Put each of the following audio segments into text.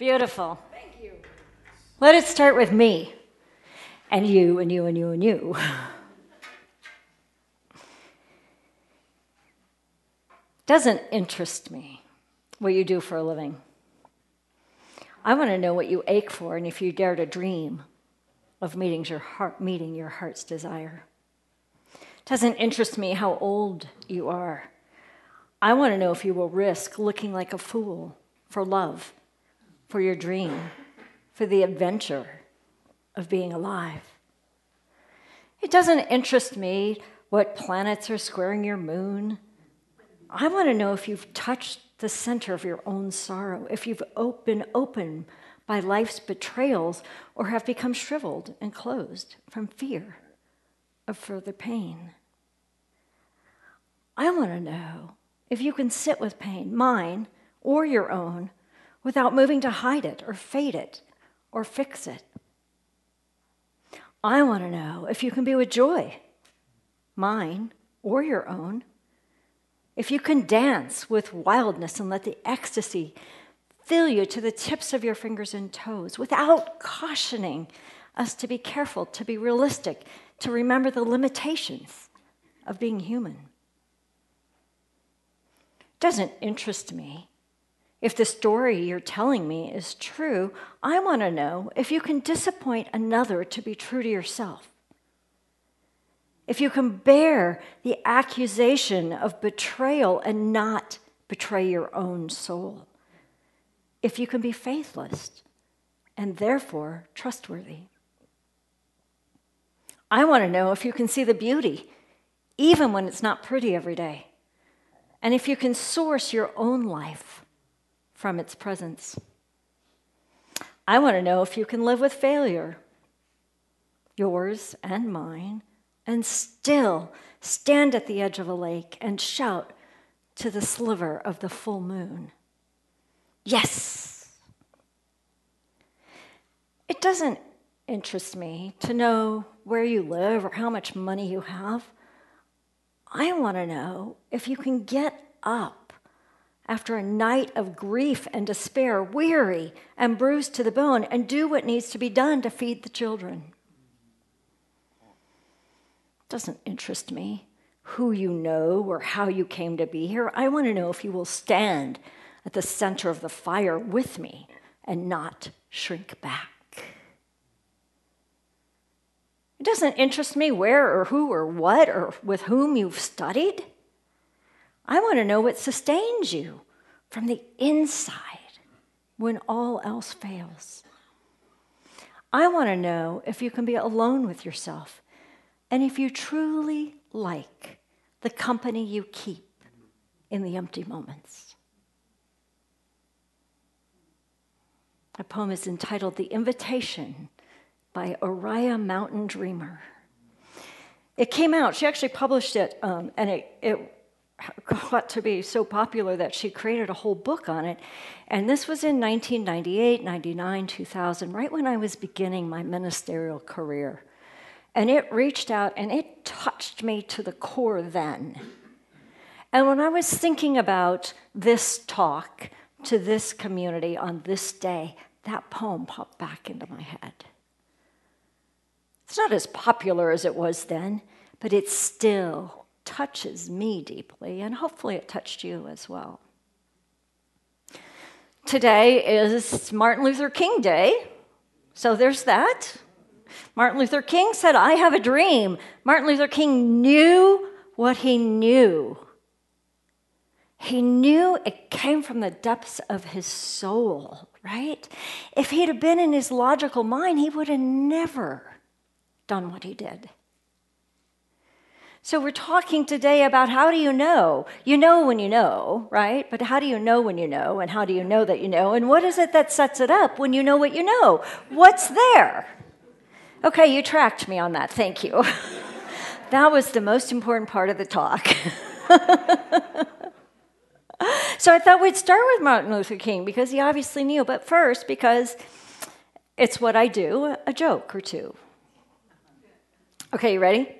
Beautiful. Thank you. Let it start with me and you and you and you and you. Doesn't interest me what you do for a living. I want to know what you ache for and if you dare to dream of meeting your, heart, meeting your heart's desire. Doesn't interest me how old you are. I want to know if you will risk looking like a fool for love, for your dream, for the adventure of being alive. It doesn't interest me what planets are squaring your moon. I want to know if you've touched the center of your own sorrow, if you've been open by life's betrayals or have become shriveled and closed from fear of further pain. I want to know if you can sit with pain, mine or your own, without moving to hide it or fade it or fix it. I want to know if you can be with joy, mine or your own, if you can dance with wildness and let the ecstasy fill you to the tips of your fingers and toes without cautioning us to be careful, to be realistic, to remember the limitations of being human. Doesn't interest me. If the story you're telling me is true, I want to know if you can disappoint another to be true to yourself. If you can bear the accusation of betrayal and not betray your own soul, if you can be faithless and therefore trustworthy. I want to know if you can see the beauty, even when it's not pretty every day, and if you can source your own life from its presence. I want to know if you can live with failure, yours and mine, and still stand at the edge of a lake and shout to the sliver of the full moon, Yes! It doesn't interest me to know where you live or how much money you have. I want to know if you can get up after a night of grief and despair, weary and bruised to the bone, and do what needs to be done to feed the children doesn't interest me who you know or how you came to be here. I want to know if you will stand at the center of the fire with me and not shrink back. It doesn't interest me where or who or what or with whom you've studied. I want to know what sustains you from the inside when all else fails. I want to know if you can be alone with yourself and if you truly like the company you keep in the empty moments. A poem is entitled The Invitation by Oriah Mountain Dreamer. It came out, she actually published it, um, and it, it got to be so popular that she created a whole book on it. And this was in 1998, 99, 2000, right when I was beginning my ministerial career. And it reached out and it touched me to the core then. And when I was thinking about this talk to this community on this day, that poem popped back into my head. It's not as popular as it was then, but it still touches me deeply, and hopefully it touched you as well. Today is Martin Luther King Day, so there's that. Martin Luther King said, I have a dream. Martin Luther King knew what he knew. He knew it came from the depths of his soul, right? If he'd have been in his logical mind, he would have never done what he did. So, we're talking today about how do you know? You know when you know, right? But how do you know when you know? And how do you know that you know? And what is it that sets it up when you know what you know? What's there? Okay, you tracked me on that. Thank you. that was the most important part of the talk. so I thought we'd start with Martin Luther King because he obviously knew, but first, because it's what I do, a joke or two. Okay, you ready?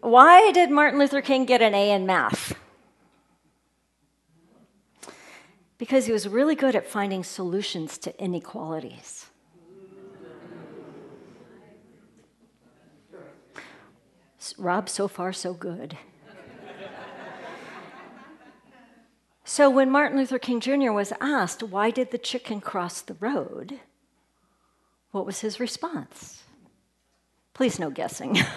Why did Martin Luther King get an A in math? Because he was really good at finding solutions to inequalities. Rob, so far, so good. so when Martin Luther King Jr. was asked, why did the chicken cross the road? What was his response? Please, no guessing.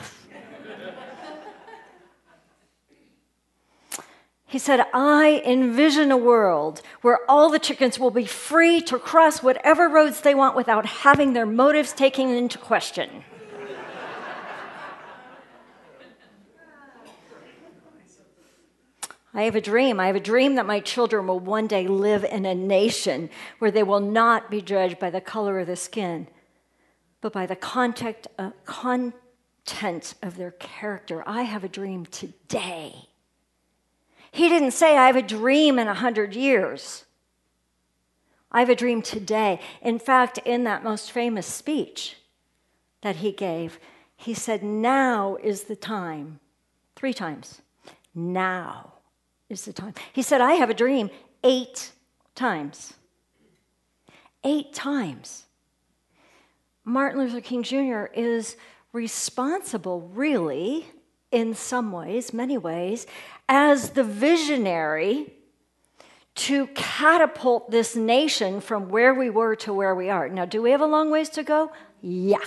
he said, I envision a world where all the chickens will be free to cross whatever roads they want without having their motives taken into question. I have a dream. I have a dream that my children will one day live in a nation where they will not be judged by the color of the skin, but by the content, uh, content of their character. I have a dream today. He didn't say, I have a dream in a hundred years. I have a dream today. In fact, in that most famous speech that he gave, he said, Now is the time. Three times. Now is the time. He said, I have a dream eight times. Eight times. Martin Luther King Jr. is responsible, really, in some ways, many ways, as the visionary to catapult this nation from where we were to where we are. Now, do we have a long ways to go? Yeah.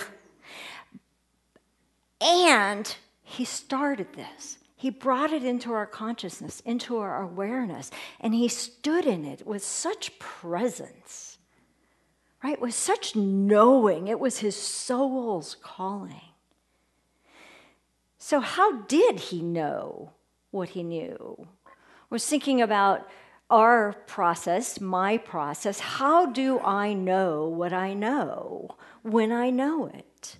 And he started this. He brought it into our consciousness, into our awareness, and he stood in it with such presence, right? With such knowing. It was his soul's calling. So, how did he know what he knew? Was thinking about our process, my process. How do I know what I know when I know it?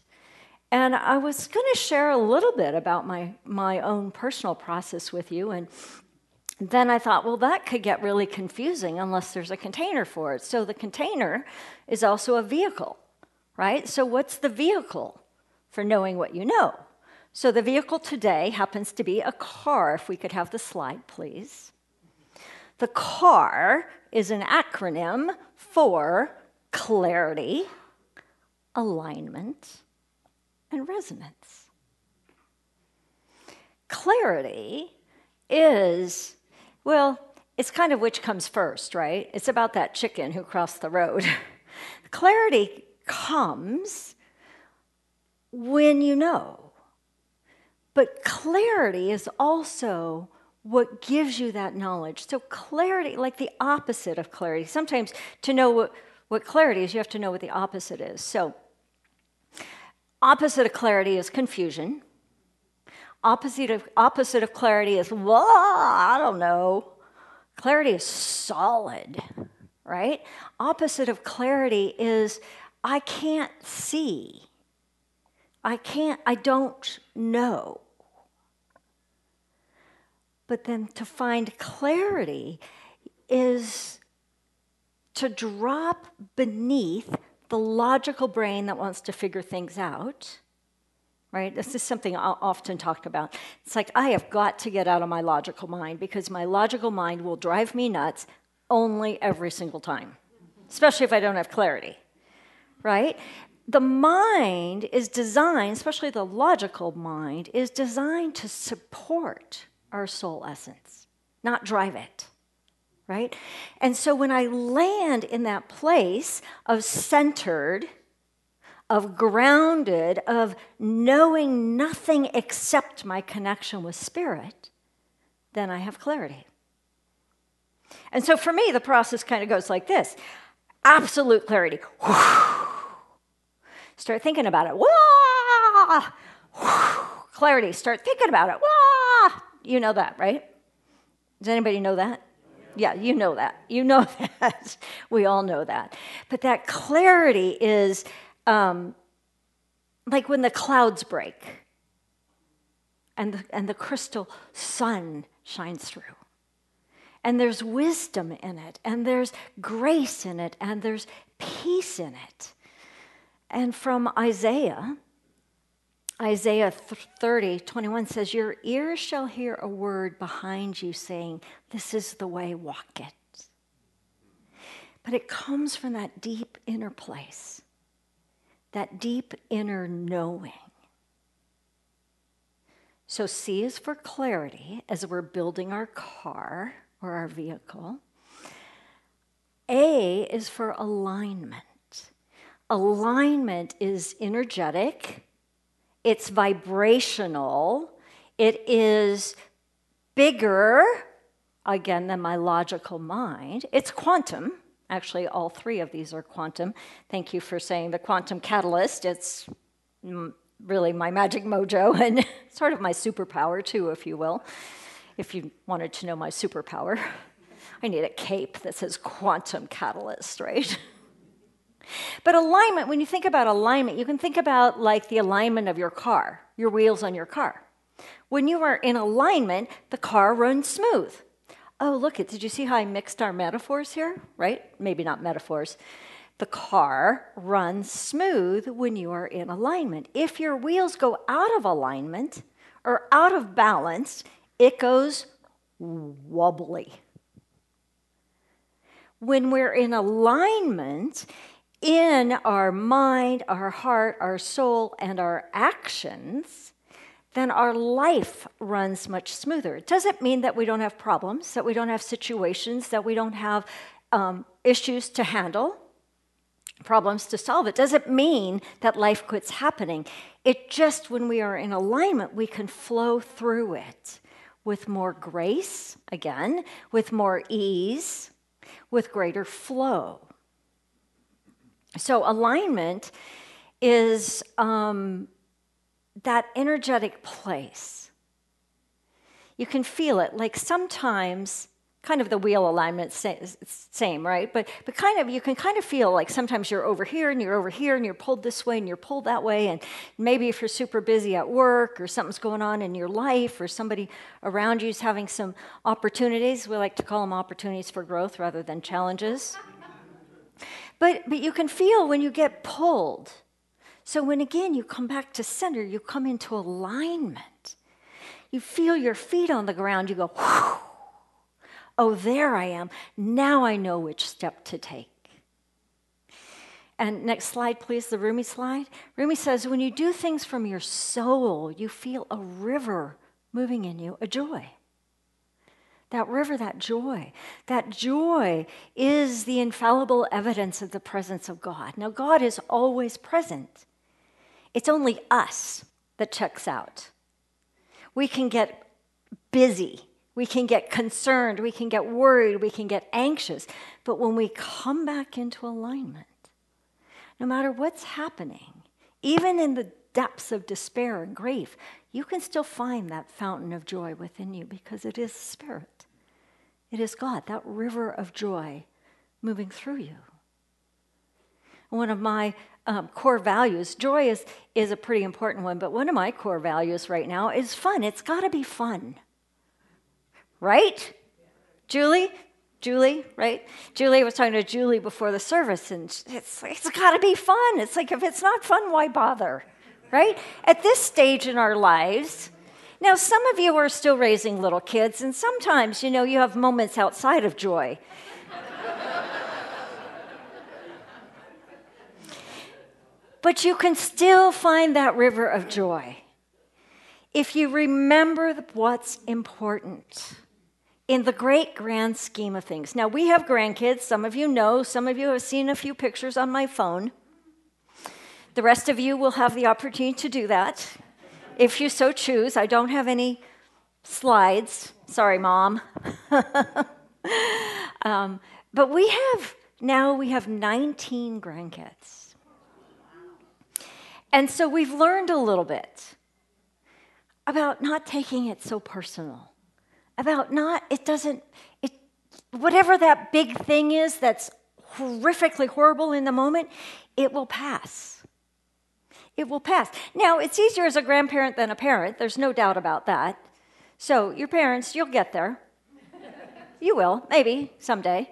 And I was going to share a little bit about my, my own personal process with you. And then I thought, well, that could get really confusing unless there's a container for it. So the container is also a vehicle, right? So, what's the vehicle for knowing what you know? So, the vehicle today happens to be a car. If we could have the slide, please. The car is an acronym for clarity, alignment, and resonance. Clarity is, well, it's kind of which comes first, right? It's about that chicken who crossed the road. Clarity comes when you know. But clarity is also what gives you that knowledge. So, clarity, like the opposite of clarity, sometimes to know what, what clarity is, you have to know what the opposite is. So, Opposite of clarity is confusion. Opposite of, opposite of clarity is, well, I don't know. Clarity is solid, right? Opposite of clarity is, I can't see. I can't, I don't know. But then to find clarity is to drop beneath the logical brain that wants to figure things out, right? This is something I often talk about. It's like, I have got to get out of my logical mind because my logical mind will drive me nuts only every single time, especially if I don't have clarity, right? The mind is designed, especially the logical mind, is designed to support our soul essence, not drive it right? And so when I land in that place of centered, of grounded, of knowing nothing except my connection with spirit, then I have clarity. And so for me, the process kind of goes like this absolute clarity. Start thinking about it. Clarity. Start thinking about it. You know that, right? Does anybody know that? Yeah, you know that. You know that. we all know that. But that clarity is um, like when the clouds break and the, and the crystal sun shines through. And there's wisdom in it, and there's grace in it, and there's peace in it. And from Isaiah, Isaiah 30, 21 says, Your ears shall hear a word behind you saying, This is the way, walk it. but it comes from that deep inner place, that deep inner knowing. So, C is for clarity as we're building our car or our vehicle. A is for alignment. Alignment is energetic, it's vibrational, it is bigger, again, than my logical mind. It's quantum. Actually, all three of these are quantum. Thank you for saying the quantum catalyst. It's really my magic mojo and sort of my superpower, too, if you will, if you wanted to know my superpower. I need a cape that says quantum catalyst, right? But alignment, when you think about alignment, you can think about like the alignment of your car, your wheels on your car. When you are in alignment, the car runs smooth. Oh, look it, did you see how I mixed our metaphors here? Right? Maybe not metaphors. The car runs smooth when you are in alignment. If your wheels go out of alignment or out of balance, it goes wobbly. When we're in alignment in our mind, our heart, our soul, and our actions, then our life runs much smoother. It doesn't mean that we don't have problems, that we don't have situations, that we don't have um, issues to handle problems to solve. It doesn't mean that life quits happening. It just, when we are in alignment, we can flow through it with more grace, again, with more ease, with greater flow. So, alignment is um, that energetic place. You can feel it. Like sometimes kind of the wheel alignment same right but but kind of you can kind of feel like sometimes you're over here and you're over here and you're pulled this way and you're pulled that way and maybe if you're super busy at work or something's going on in your life or somebody around you is having some opportunities we like to call them opportunities for growth rather than challenges but but you can feel when you get pulled so when again you come back to center you come into alignment you feel your feet on the ground you go Whew, Oh, there I am. Now I know which step to take. And next slide, please, the Rumi slide. Rumi says, when you do things from your soul, you feel a river moving in you, a joy. That river, that joy. That joy is the infallible evidence of the presence of God. Now, God is always present, it's only us that checks out. We can get busy we can get concerned, we can get worried, we can get anxious. But when we come back into alignment, no matter what's happening, even in the depths of despair and grief, you can still find that fountain of joy within you because it is Spirit. It is God, that river of joy moving through you. One of my um, core values, joy is, is a pretty important one, but one of my core values right now is fun. It's got to be fun right? Julie? Julie, right? Julie I was talking to Julie before the service, and it's, it's got to be fun. It's like, if it's not fun, why bother, right? At this stage in our lives, now some of you are still raising little kids, and sometimes, you know, you have moments outside of joy. but you can still find that river of joy if you remember what's important in the great grand scheme of things. Now, we have grandkids. Some of you know, some of you have seen a few pictures on my phone. The rest of you will have the opportunity to do that if you so choose. I don't have any slides. Sorry, Mom. um, but we have, now we have 19 grandkids. And so we've learned a little bit about not taking it so personal about not, it doesn't, it, whatever that big thing is that's horrifically horrible in the moment, it will pass. It will pass. Now, it's easier as a grandparent than a parent, there's no doubt about that. So, your parents, you'll get there. you will, maybe someday.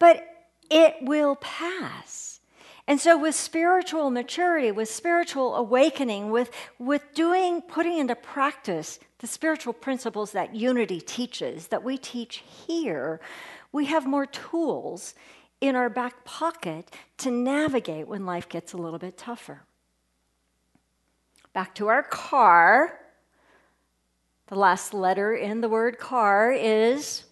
But it will pass. And so, with spiritual maturity, with spiritual awakening, with, with doing, putting into practice the spiritual principles that unity teaches, that we teach here, we have more tools in our back pocket to navigate when life gets a little bit tougher. Back to our car. The last letter in the word car is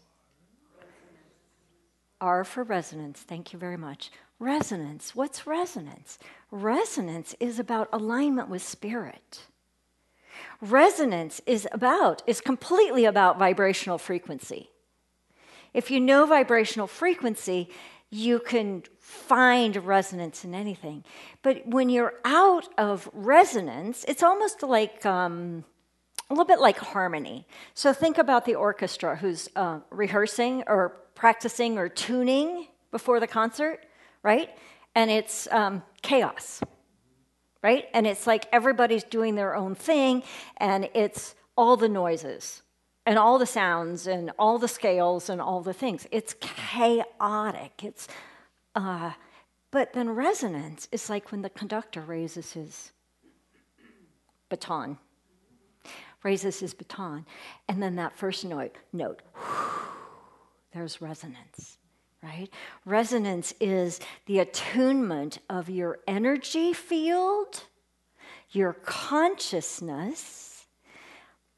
R for resonance. Thank you very much. Resonance. What's resonance? Resonance is about alignment with spirit. Resonance is about, is completely about vibrational frequency. If you know vibrational frequency, you can find resonance in anything. But when you're out of resonance, it's almost like um, a little bit like harmony. So think about the orchestra who's uh, rehearsing or practicing or tuning before the concert, right? And it's um, chaos, right? And it's like everybody's doing their own thing, and it's all the noises and all the sounds and all the scales and all the things. It's chaotic. It's, uh, but then resonance is like when the conductor raises his baton, raises his baton, and then that first note, note, there's resonance, right? Resonance is the attunement of your energy field, your consciousness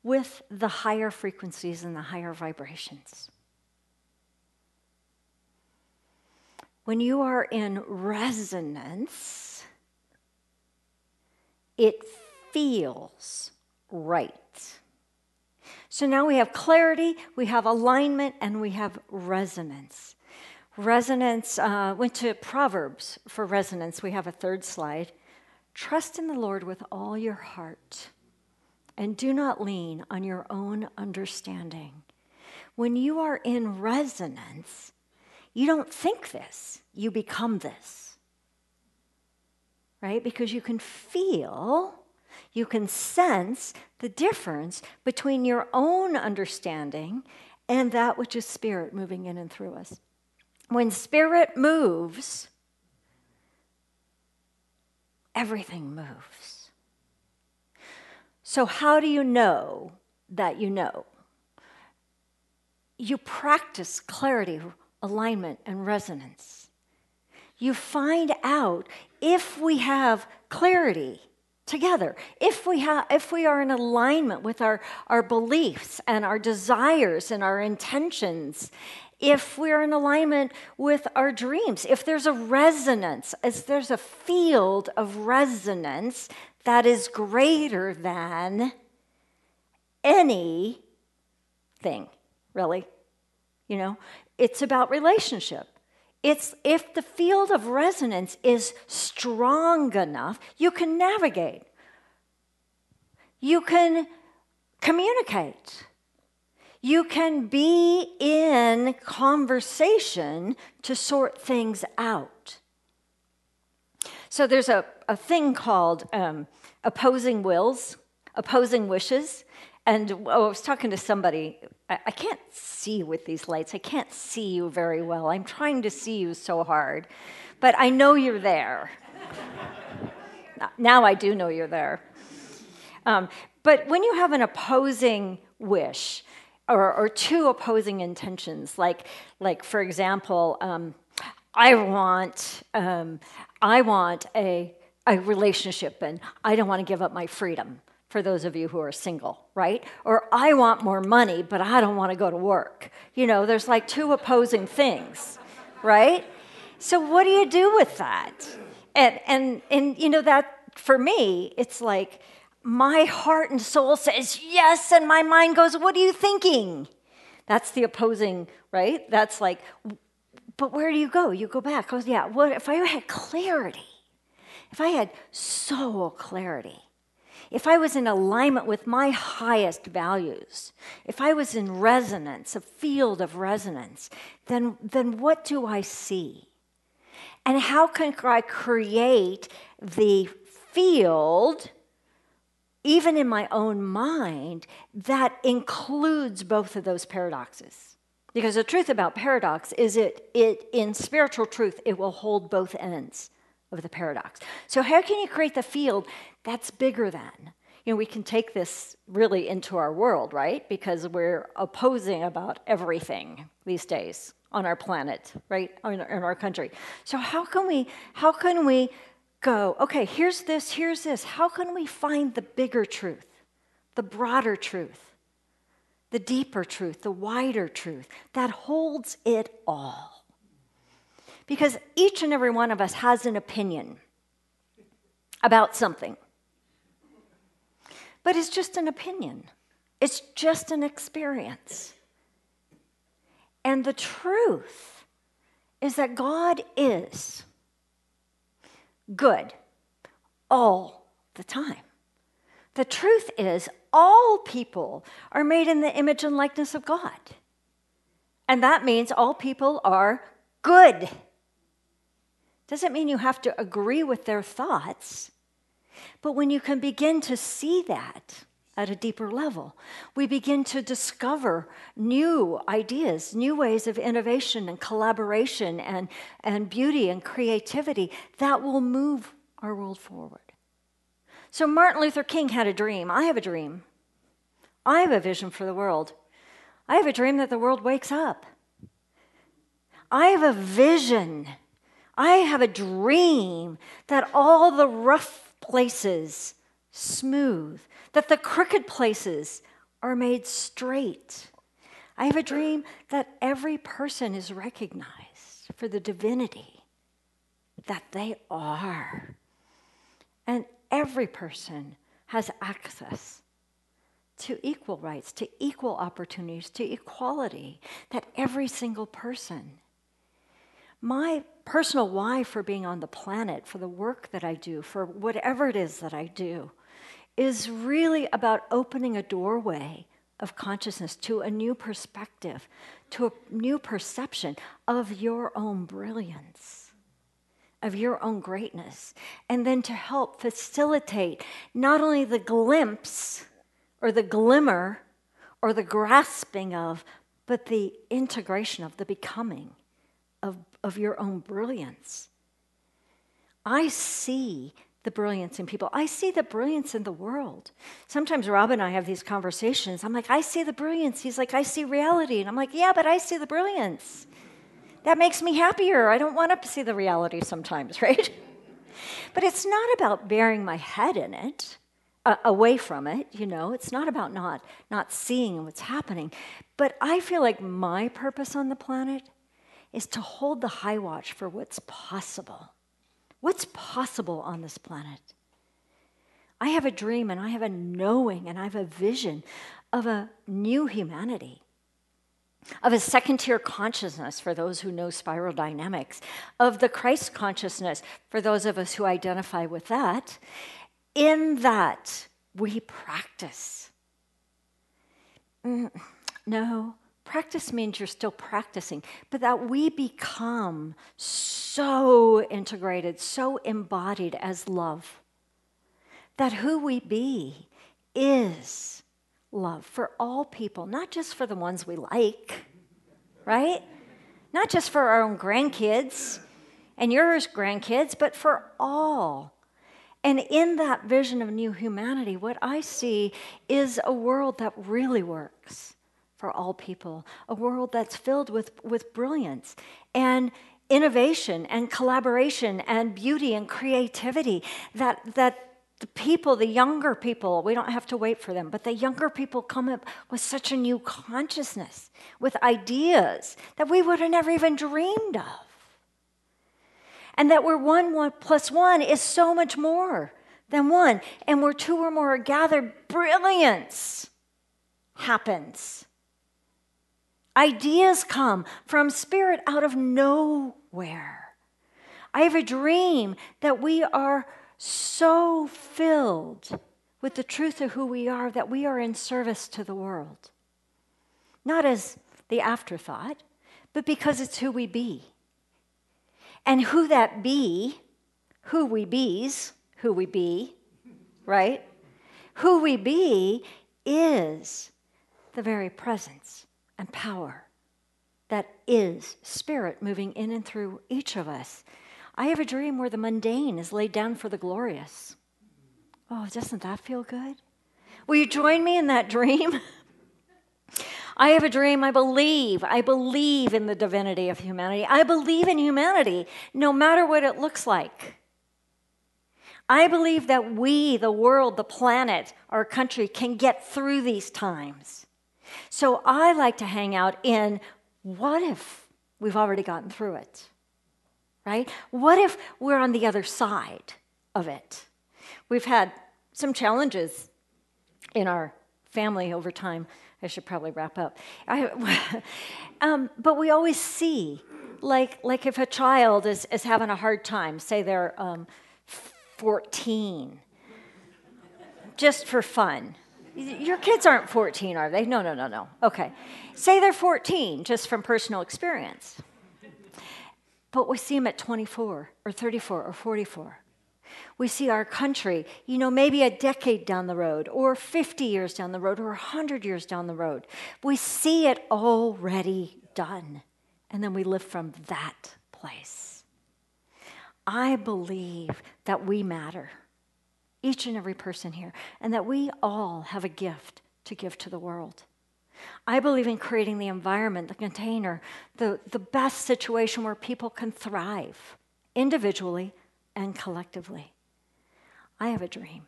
with the higher frequencies and the higher vibrations. When you are in resonance, it feels right. So now we have clarity, we have alignment, and we have resonance. Resonance, uh, went to Proverbs for resonance. We have a third slide. Trust in the Lord with all your heart and do not lean on your own understanding. When you are in resonance, you don't think this, you become this. Right? Because you can feel, you can sense the difference between your own understanding and that which is spirit moving in and through us. When spirit moves, everything moves. So, how do you know that you know? You practice clarity, alignment, and resonance. You find out if we have clarity together, if we, have, if we are in alignment with our, our beliefs and our desires and our intentions, if we're in alignment with our dreams, if there's a resonance, as there's a field of resonance that is greater than anything, really. You know, it's about relationship. It's if the field of resonance is strong enough, you can navigate. You can communicate. You can be in conversation to sort things out. So there's a, a thing called um, opposing wills, opposing wishes. And oh, I was talking to somebody. I, I can't see with these lights. I can't see you very well. I'm trying to see you so hard. But I know you're there. now I do know you're there. Um, but when you have an opposing wish, or, or, two opposing intentions, like, like for example, um, I want, um, I want a, a relationship and I don't want to give up my freedom for those of you who are single, right? Or I want more money, but I don't want to go to work. You know, there's like two opposing things, right? So what do you do with that? And and and you know that for me, it's like my heart and soul says yes, and my mind goes, "What are you thinking?" That's the opposing, right? That's like but where do you go? You go back. Oh, yeah. What if I had clarity? If I had soul clarity, if I was in alignment with my highest values, if I was in resonance, a field of resonance, then, then what do I see? And how can I create the field, even in my own mind, that includes both of those paradoxes? Because the truth about paradox is it, it in spiritual truth, it will hold both ends of the paradox. So how can you create the field that's bigger than? You know, we can take this really into our world, right? Because we're opposing about everything these days on our planet, right? In our country. So how can we how can we go, okay, here's this, here's this. How can we find the bigger truth, the broader truth, the deeper truth, the wider truth that holds it all? Because each and every one of us has an opinion about something. But it's just an opinion, it's just an experience. And the truth is that God is good all the time. The truth is, all people are made in the image and likeness of God. And that means all people are good. Doesn't mean you have to agree with their thoughts, but when you can begin to see that, at a deeper level. We begin to discover new ideas, new ways of innovation and collaboration and, and beauty and creativity that will move our world forward. So, Martin Luther King had a dream. I have a dream. I have a vision for the world. I have a dream that the world wakes up. I have a vision. I have a dream that all the rough places smooth that the crooked places are made straight. I have a dream that every person is recognized for the divinity that they are. And every person has access to equal rights, to equal opportunities, to equality, that every single person. My personal why for being on the planet, for the work that I do, for whatever it is that I do, is really about opening a doorway of consciousness to a new perspective, to a new perception of your own brilliance, of your own greatness, and then to help facilitate not only the glimpse or the glimmer or the grasping of, but the integration of the becoming of, of your own brilliance. I see the brilliance in people. I see the brilliance in the world. Sometimes Rob and I have these conversations. I'm like, I see the brilliance. He's like, I see reality. And I'm like, yeah, but I see the brilliance. That makes me happier. I don't want to see the reality sometimes, right? but it's not about burying my head in it. Uh, away from it you know it's not about not not seeing what's happening but i feel like my purpose on the planet is to hold the high watch for what's possible What's possible on this planet? I have a dream and I have a knowing and I have a vision of a new humanity, of a second tier consciousness for those who know spiral dynamics, of the Christ consciousness for those of us who identify with that. In that, we practice. Mm, no, Practice means you're still practicing, but that we become so integrated, so embodied as love. That who we be is love for all people, not just for the ones we like, right? Not just for our own grandkids and yours grandkids, but for all. And in that vision of new humanity, what I see is a world that really works for all people, a world that's filled with, with brilliance and innovation and collaboration and beauty and creativity that, that the people, the younger people, we don't have to wait for them, but the younger people come up with such a new consciousness, with ideas that we would have never even dreamed of. And that where one, one plus one is so much more than one, and where two or more are gathered, brilliance happens. Ideas come from spirit out of nowhere. I have a dream that we are so filled with the truth of who we are that we are in service to the world. Not as the afterthought, but because it's who we be. And who that be, who we be's, who we be, right? Who we be is the very presence and power that is spirit moving in and through each of us. I have a dream where the mundane is laid down for the glorious. Oh, doesn't that feel good? Will you join me in that dream? I have a dream. I believe. I believe in the divinity of humanity. I believe in humanity no matter what it looks like. I believe that we, the world, the planet, our country, can get through these times. So I like to hang out in what if we've already gotten through it? Right? What if we're on the other side of it? We've had some challenges in our family over time. I should probably wrap up. I, um, but we always see, like, like if a child is, is having a hard time, say they're um, 14, just for fun. Your kids aren't 14, are they? No, no, no, no. Okay. Say they're 14, just from personal experience. But we see them at 24 or 34 or 44. We see our country, you know, maybe a decade down the road, or 50 years down the road, or 100 years down the road. We see it already done. And then we live from that place. I believe that we matter, each and every person here, and that we all have a gift to give to the world. I believe in creating the environment, the container, the, the best situation where people can thrive individually and collectively. I have a dream.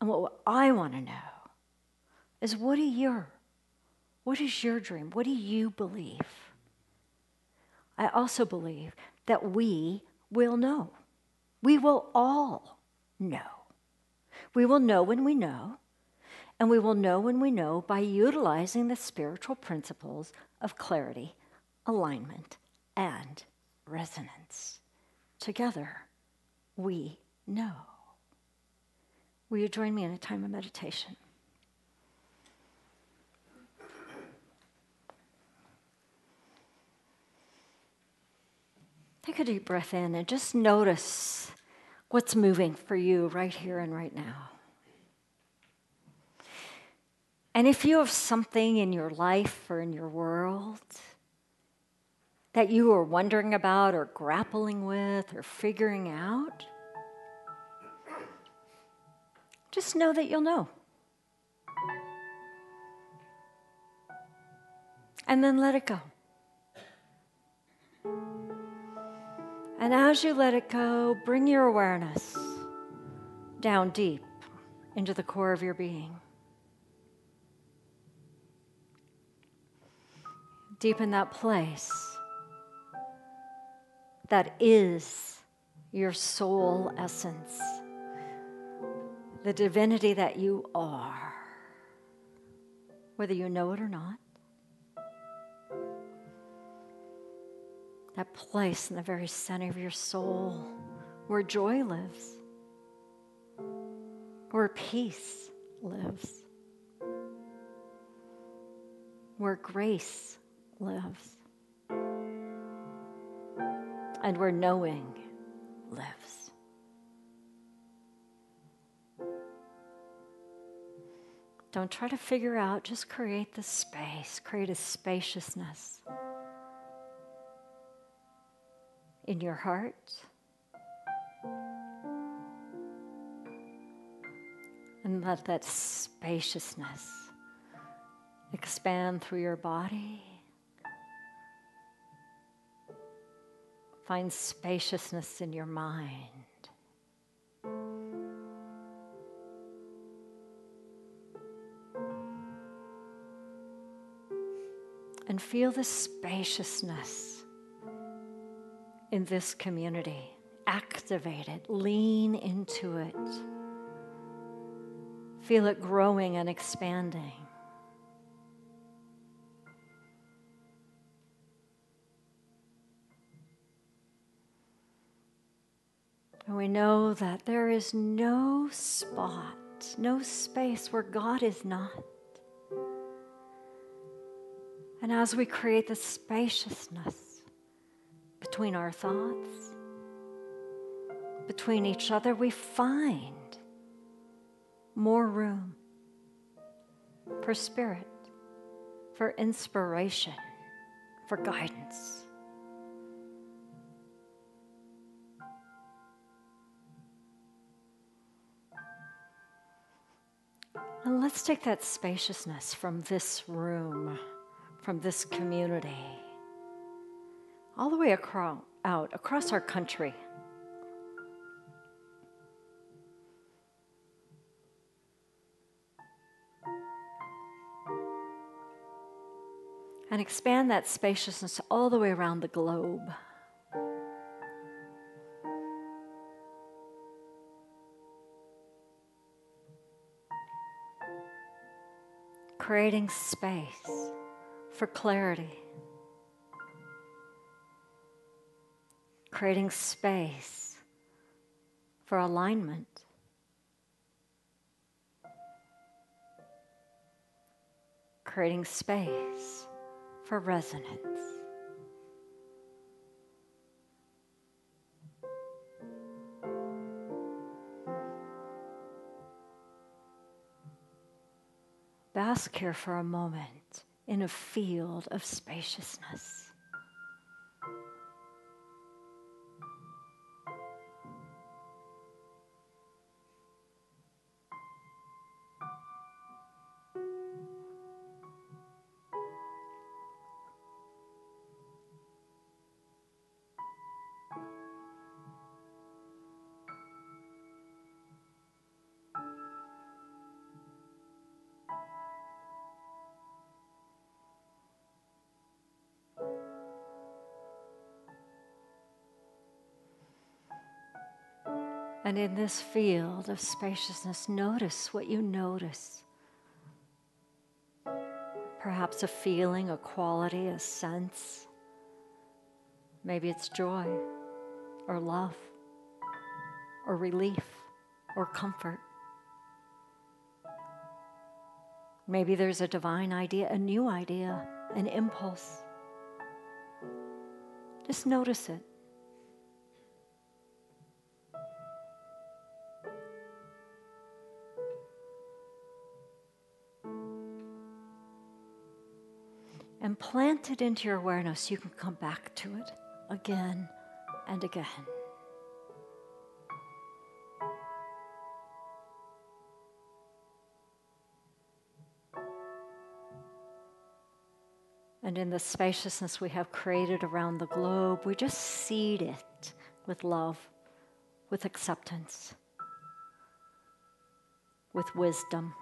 And what I want to know is what are your what is your dream? What do you believe? I also believe that we will know. We will all know. We will know when we know, and we will know when we know by utilizing the spiritual principles of clarity, alignment, and resonance. Together, we know. Will you join me in a time of meditation? Take a deep breath in and just notice what's moving for you right here and right now. And if you have something in your life or in your world that you are wondering about or grappling with or figuring out, just know that you'll know. And then let it go. And as you let it go, bring your awareness down deep into the core of your being. Deep in that place that is your soul essence, the divinity that you are, whether you know it or not. that place in the very center of your soul where joy lives, where peace lives, where grace lives, and where knowing lives. Don't try to figure out, just create the space, create a spaciousness. in your heart. And let that spaciousness expand through your body. Find spaciousness in your mind. And feel the spaciousness in this community. Activate it, lean into it. Feel it growing and expanding. And we know that there is no spot, no space where God is not. And as we create the spaciousness, between our thoughts, between each other, we find more room for spirit, for inspiration, for guidance. Let's take that spaciousness from this room, from this community, all the way across, out across our country. And expand that spaciousness all the way around the globe. Creating space for clarity, creating space for alignment. Creating space for resonance. Bask here for a moment in a field of spaciousness. And in this field of spaciousness, notice what you notice. Perhaps a feeling, a quality, a sense. Maybe it's joy, or love, or relief, or comfort. Maybe there's a divine idea, a new idea, an impulse. Just notice it. And plant it into your awareness, you can come back to it again and again. And in the spaciousness we have created around the globe, we just seed it with love, with acceptance, with wisdom.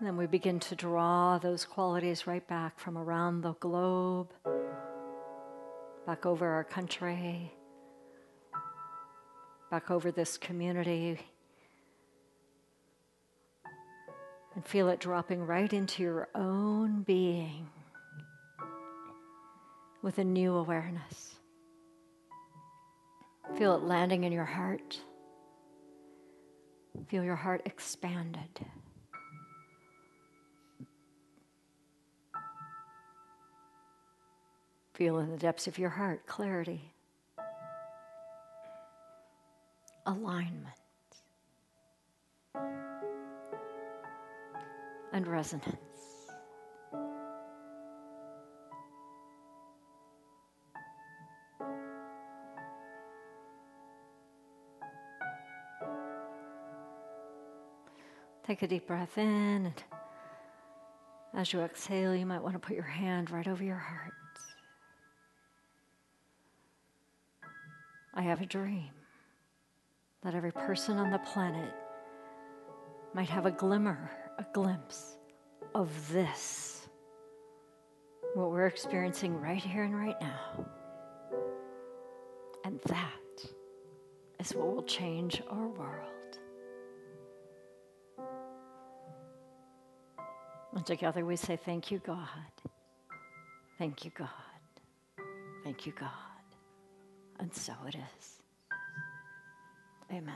And then we begin to draw those qualities right back from around the globe, back over our country, back over this community. And feel it dropping right into your own being with a new awareness. Feel it landing in your heart. Feel your heart expanded. Feel in the depths of your heart clarity, alignment, and resonance. Take a deep breath in, and as you exhale, you might want to put your hand right over your heart. I have a dream that every person on the planet might have a glimmer, a glimpse of this, what we're experiencing right here and right now. And that is what will change our world. And together we say, Thank you, God. Thank you, God. Thank you, God. And so it is. Amen.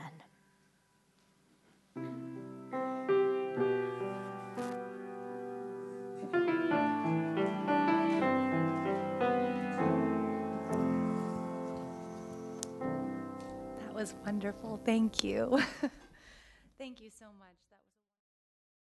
That was wonderful. Thank you.